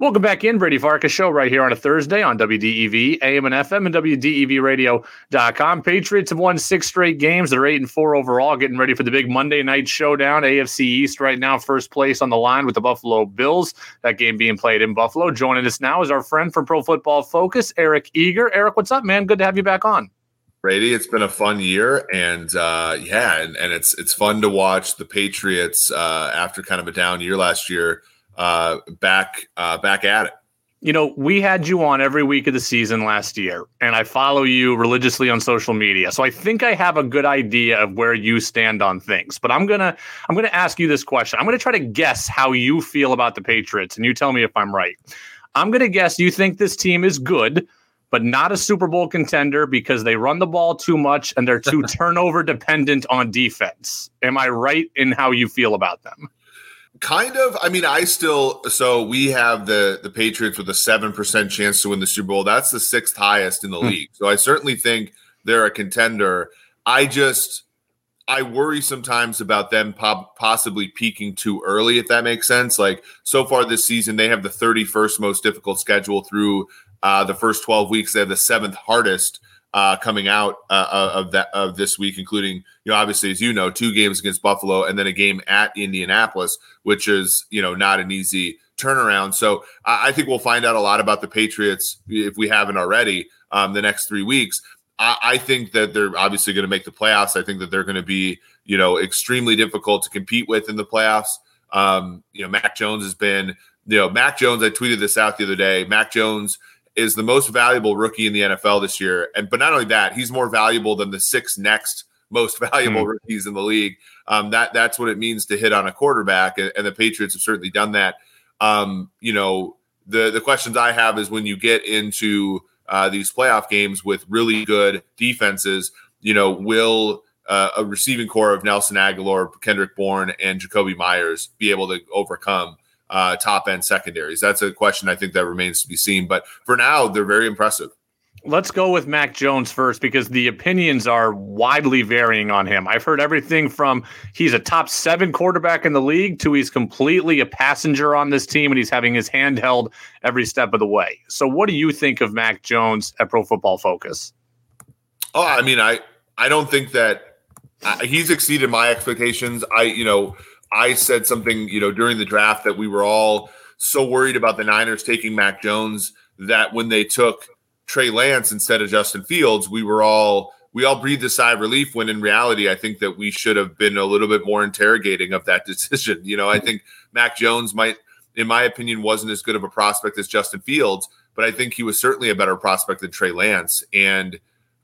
Welcome back in, Brady Farkas show right here on a Thursday on WDEV, AM and FM, and WDEVradio.com. Patriots have won six straight games. They're eight and four overall, getting ready for the big Monday night showdown. AFC East right now, first place on the line with the Buffalo Bills. That game being played in Buffalo. Joining us now is our friend from Pro Football Focus, Eric Eager. Eric, what's up, man? Good to have you back on. Brady, it's been a fun year, and uh, yeah, and, and it's it's fun to watch the Patriots uh, after kind of a down year last year uh, back uh, back at it. You know, we had you on every week of the season last year, and I follow you religiously on social media. So I think I have a good idea of where you stand on things. But I'm gonna I'm gonna ask you this question. I'm gonna try to guess how you feel about the Patriots, and you tell me if I'm right. I'm gonna guess you think this team is good, but not a Super Bowl contender because they run the ball too much and they're too turnover dependent on defense. Am I right in how you feel about them? Kind of. I mean, I still. So we have the the Patriots with a seven percent chance to win the Super Bowl. That's the sixth highest in the mm. league. So I certainly think they're a contender. I just I worry sometimes about them possibly peaking too early, if that makes sense. Like so far this season, they have the 31st most difficult schedule through uh, the first 12 weeks. They have the seventh hardest uh, coming out uh, uh, of that of this week, including you know obviously as you know two games against Buffalo and then a game at Indianapolis, which is you know not an easy turnaround. So I, I think we'll find out a lot about the Patriots if we haven't already um, the next three weeks. I, I think that they're obviously going to make the playoffs. I think that they're going to be you know extremely difficult to compete with in the playoffs. Um, you know, Mac Jones has been you know Mac Jones. I tweeted this out the other day. Mac Jones is the most valuable rookie in the NFL this year. And but not only that, he's more valuable than the six next most valuable mm. rookies in the league. Um, that that's what it means to hit on a quarterback, and, and the Patriots have certainly done that. Um, you know, the the questions I have is when you get into uh, these playoff games with really good defenses, you know, will uh, a receiving corps of Nelson Agholor, Kendrick Bourne, and Jakobi Meyers be able to overcome uh, top end secondaries? That's a question I think that remains to be seen. But for now, they're very impressive. Let's go with Mac Jones first because the opinions are widely varying on him. I've heard everything from he's a top seven quarterback in the league to he's completely a passenger on this team and he's having his hand held every step of the way. So, what do you think of Mac Jones at Pro Football Focus? Oh, I mean, I I don't think that uh, he's exceeded my expectations. I you know I said something, you know, during the draft that we were all so worried about the Niners taking Mac Jones that when they took Trey Lance instead of Justin Fields, we were all we all breathed a sigh of relief when in reality I think that we should have been a little bit more interrogating of that decision. You know, I hmm. think Mac Jones might in my opinion wasn't as good of a prospect as Justin Fields, but I think he was certainly a better prospect than Trey Lance and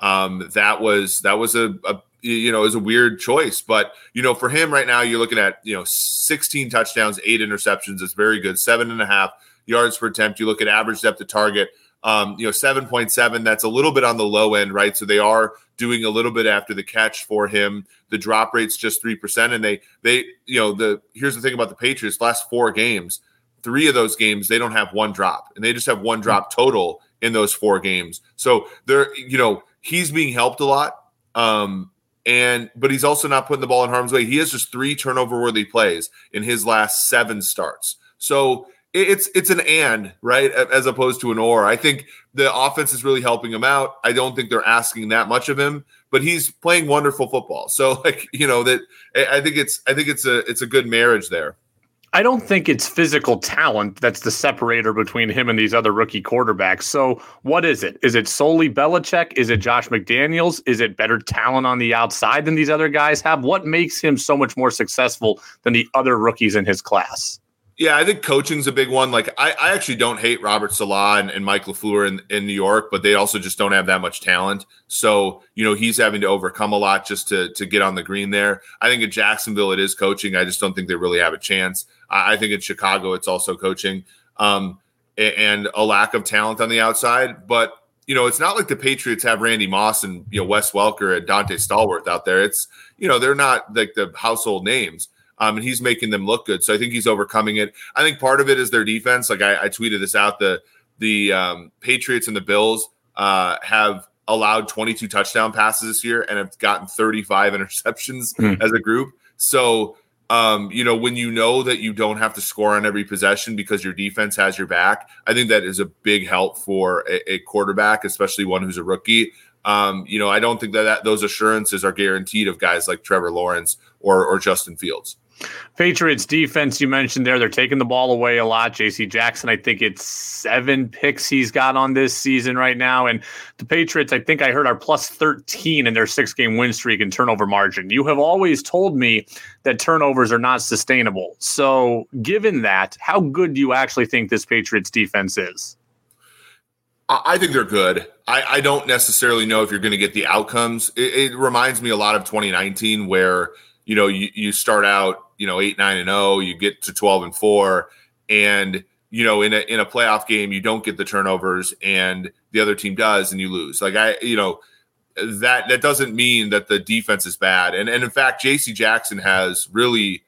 um, that was that was a, a you know, is a weird choice. But, you know, for him right now, you're looking at, you know, 16 touchdowns, eight interceptions. It's very good. Seven and a half yards per attempt. You look at average depth of target, um, you know, 7.7. That's a little bit on the low end, right? So they are doing a little bit after the catch for him. The drop rate's just 3%. And they, they, you know, the, here's the thing about the Patriots last four games, three of those games, they don't have one drop and they just have one drop total in those four games. So they're, you know, he's being helped a lot. Um, and but he's also not putting the ball in harm's way. He has just three turnover worthy plays in his last seven starts. So it's it's an and right as opposed to an or. I think the offense is really helping him out. I don't think they're asking that much of him, but he's playing wonderful football. So like you know that I think it's I think it's a it's a good marriage there. I don't think it's physical talent that's the separator between him and these other rookie quarterbacks. So, what is it? Is it solely Belichick? Is it Josh McDaniels? Is it better talent on the outside than these other guys have? What makes him so much more successful than the other rookies in his class? Yeah, I think coaching's a big one. Like, I, I actually don't hate Robert Saleh and, and Mike LaFleur in, in New York, but they also just don't have that much talent. So, you know, he's having to overcome a lot just to, to get on the green there. I think in Jacksonville, it is coaching. I just don't think they really have a chance. I, think in Chicago, it's also coaching um, and a lack of talent on the outside. But you know, it's not like the Patriots have Randy Moss and you know Wes Welker and Donté Stallworth out there. It's you know they're not like the household names. Um, and he's making them look good. So I think he's overcoming it. I think part of it is their defense. Like I, I tweeted this out: the the um, Patriots and the Bills uh, have allowed 22 touchdown passes this year and have gotten 35 interceptions mm. as a group. So Um, you know, when you know that you don't have to score on every possession because your defense has your back, I think that is a big help for a, a quarterback, especially one who's a rookie. Um, you know, I don't think that, that those assurances are guaranteed of guys like Trevor Lawrence or or Justin Fields. Patriots defense, you mentioned there, they're taking the ball away a lot. JC Jackson, I think it's seven picks he's got on this season right now. And the Patriots, I think I heard are plus 13 in their six game win streak and turnover margin. You have always told me that turnovers are not sustainable. So, given that, how good do you actually think this Patriots defense is? I think they're good. I, I don't necessarily know if you're going to get the outcomes. It, it reminds me a lot of 2019 where you know you, you start out you know eight nine and zero, oh, you get to twelve and four, and you know in a in a playoff game you don't get the turnovers and the other team does and you lose. Like I you know that that doesn't mean that the defense is bad. And and in fact, J.C. Jackson has really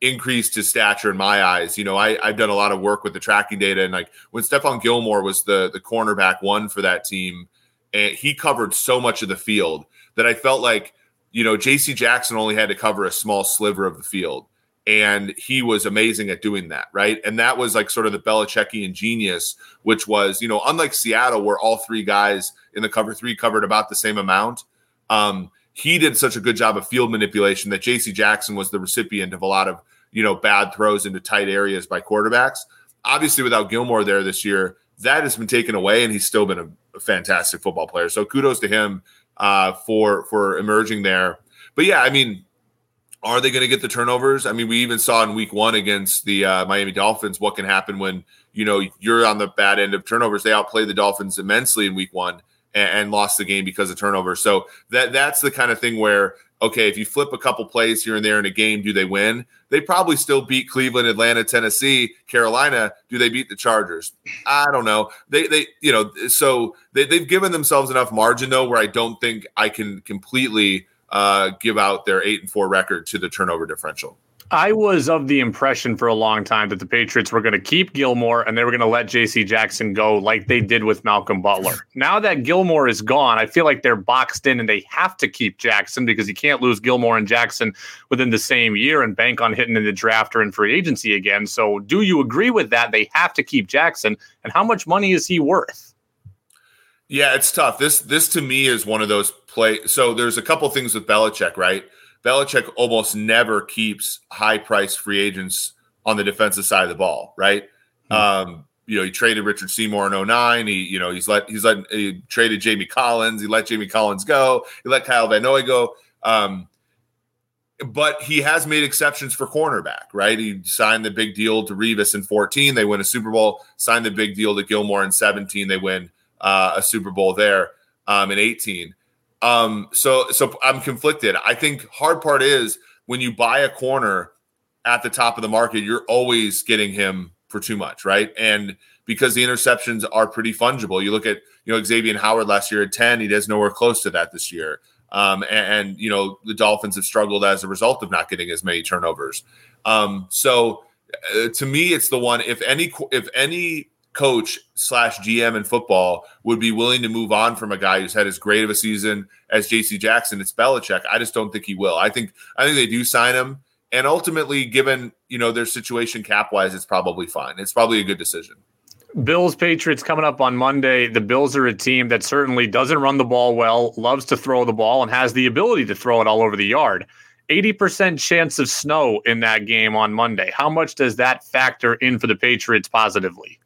increased his stature in my eyes. You know, I, I've done a lot of work with the tracking data, and like when Stephon Gilmore was the the cornerback one for that team, and he covered so much of the field that I felt like you know, JC Jackson only had to cover a small sliver of the field. And he was amazing at doing that, right? And that was like sort of the Belichickian genius, which was, you know, unlike Seattle, where all three guys in the cover three covered about the same amount. Um, he did such a good job of field manipulation that JC Jackson was the recipient of a lot of, you know, bad throws into tight areas by quarterbacks. Obviously, without Gilmore there this year, that has been taken away, and he's still been a, a fantastic football player. So kudos to him uh, for for emerging there. But yeah, I mean, are they going to get the turnovers? I mean, we even saw in Week One against the uh, Miami Dolphins what can happen when you know you're on the bad end of turnovers. They outplayed the Dolphins immensely in Week One and, and lost the game because of turnovers. So that that's the kind of thing where okay, if you flip a couple plays here and there in a game, do they win? They probably still beat Cleveland, Atlanta, Tennessee, Carolina. Do they beat the Chargers? I don't know. They they you know so they they've given themselves enough margin though where I don't think I can completely uh, give out their eight and four record to the turnover differential. I was of the impression for a long time that the Patriots were going to keep Gilmore and they were going to let J.C. Jackson go like they did with Malcolm Butler. Now that Gilmore is gone, I feel like they're boxed in and they have to keep Jackson because you can't lose Gilmore and Jackson within the same year and bank on hitting in the draft or in free agency again. So, do you agree with that? They have to keep Jackson, and how much money is he worth? Yeah, it's tough. This this to me is one of those play. So there's a couple things with Belichick, right? Belichick almost never keeps high priced free agents on the defensive side of the ball, right? Mm-hmm. Um, you know, he traded Richard Seymour in 09. He, you know, he's let he's let he traded Jamie Collins. He let Jamie Collins go. He let Kyle Van Noy go. Um, but he has made exceptions for cornerback, right? He signed the big deal to Revis in 14. They win a Super Bowl. Signed the big deal to Gilmore in 17. They win uh, a Super Bowl there um, in 18. Um, so so I'm conflicted. I think hard part is when you buy a corner at the top of the market, you're always getting him for too much, right? And because the interceptions are pretty fungible. You look at you know Xavier Howard last year at 10, he does nowhere close to that this year. Um, and, and, you know the Dolphins have struggled as a result of not getting as many turnovers. Um, so uh, to me, it's the one. If any if any coach slash GM in football would be willing to move on from a guy who's had as great of a season as JC Jackson. It's Belichick. I just don't think he will. I think I think they do sign him. And ultimately, given you know their situation cap wise, it's probably fine. It's probably a good decision. Bills Patriots coming up on Monday. The Bills are a team that certainly doesn't run the ball well, loves to throw the ball, and has the ability to throw it all over the yard. 80% chance of snow in that game on Monday. How much does that factor in for the Patriots positively?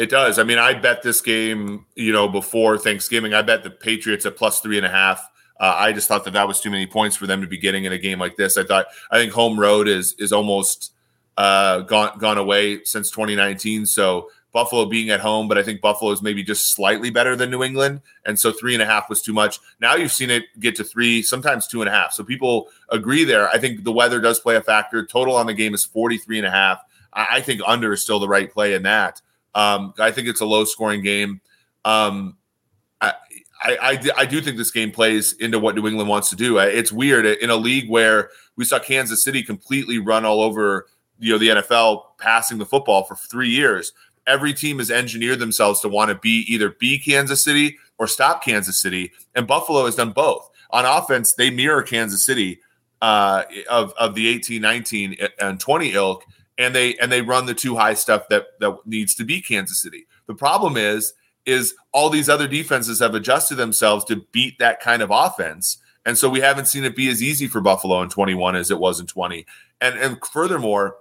It does. I mean, I bet this game, you know, before Thanksgiving, I bet the Patriots at plus three and a half. Uh, I just thought that that was too many points for them to be getting in a game like this. I thought, I think home road is is almost uh, gone gone away since 2019. So Buffalo being at home, but I think Buffalo is maybe just slightly better than New England, and so three and a half was too much. Now you've seen it get to three, sometimes two and a half. So people agree there. I think the weather does play a factor. Total on the game is 43 and a half. I, I think under is still the right play in that. Um, I think it's a low scoring game. Um, I, I, I, do think this game plays into what New England wants to do. It's weird in a league where we saw Kansas City completely run all over you know the NFL passing the football for three years. Every team has engineered themselves to want to be either be Kansas City or stop Kansas City, and Buffalo has done both. On offense, they mirror Kansas City uh, of of the 18, 19, and 20 ilk, and they and they run the two high stuff that that needs to be Kansas City. The problem is is all these other defenses have adjusted themselves to beat that kind of offense. And so we haven't seen it be as easy for Buffalo in 21 as it was in 20. And and furthermore,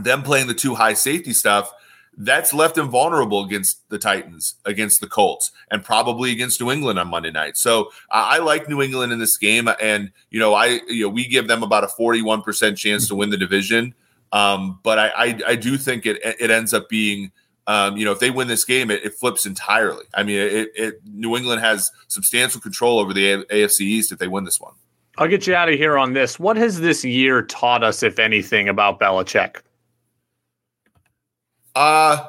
them playing the two high safety stuff, that's left them vulnerable against the Titans, against the Colts, and probably against New England on Monday night. So I, I like New England in this game, and you know, I you know we give them about a forty-one percent chance to win the division, um, but I, I, I do think it it ends up being. Um, you know, if they win this game, it, it flips entirely. I mean, it, it, New England has substantial control over the AFC East if they win this one. I'll get you out of here on this. What has this year taught us, if anything, about Belichick? Uh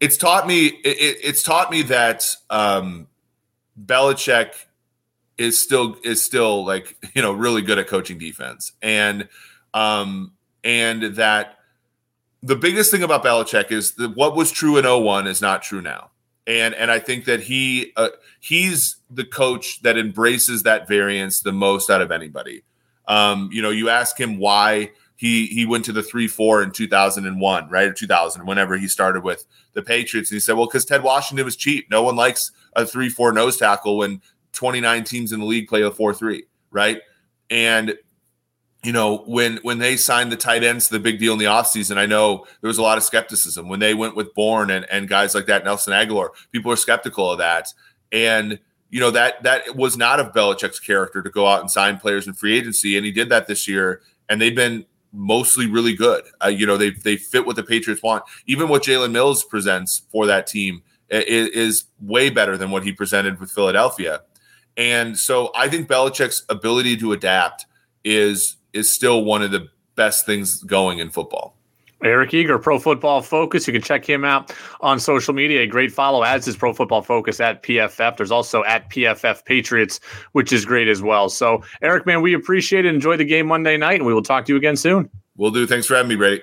it's taught me it, it's taught me that um Belichick is still is still like you know really good at coaching defense and um and that the biggest thing about Belichick is that what was true in 01 is not true now. And and I think that he uh, he's the coach that embraces that variance the most out of anybody. Um you know you ask him why he he went to the three four in 2001 right? Or 2000 whenever he started with the patriots. And he said well because ted washington was cheap. No one likes a three four nose tackle when 29 teams in the league play a four three right? And you know when when they signed the tight ends to the big deal in the offseason i know there was a lot of skepticism when they went with bourne and, and guys like that nelson Agholor, people were skeptical of that and you know that that was not of Belichick's character to go out and sign players in free agency, and he did that this year, and they've been mostly really good. Uh, you know, they they fit what the Patriots want. Even what Jalen Mills presents for that team is, is, way better than what he presented with Philadelphia. And so I think Belichick's ability to adapt is is still one of the best things going in football. Eric Eager, Pro Football Focus. You can check him out on social media. A great follow, as is Pro Football Focus at PFF. There's also at PFF Patriots, which is great as well. So, Eric, man, we appreciate it. Enjoy the game Monday night, and we will talk to you again soon. We'll do. Thanks for having me, Brady.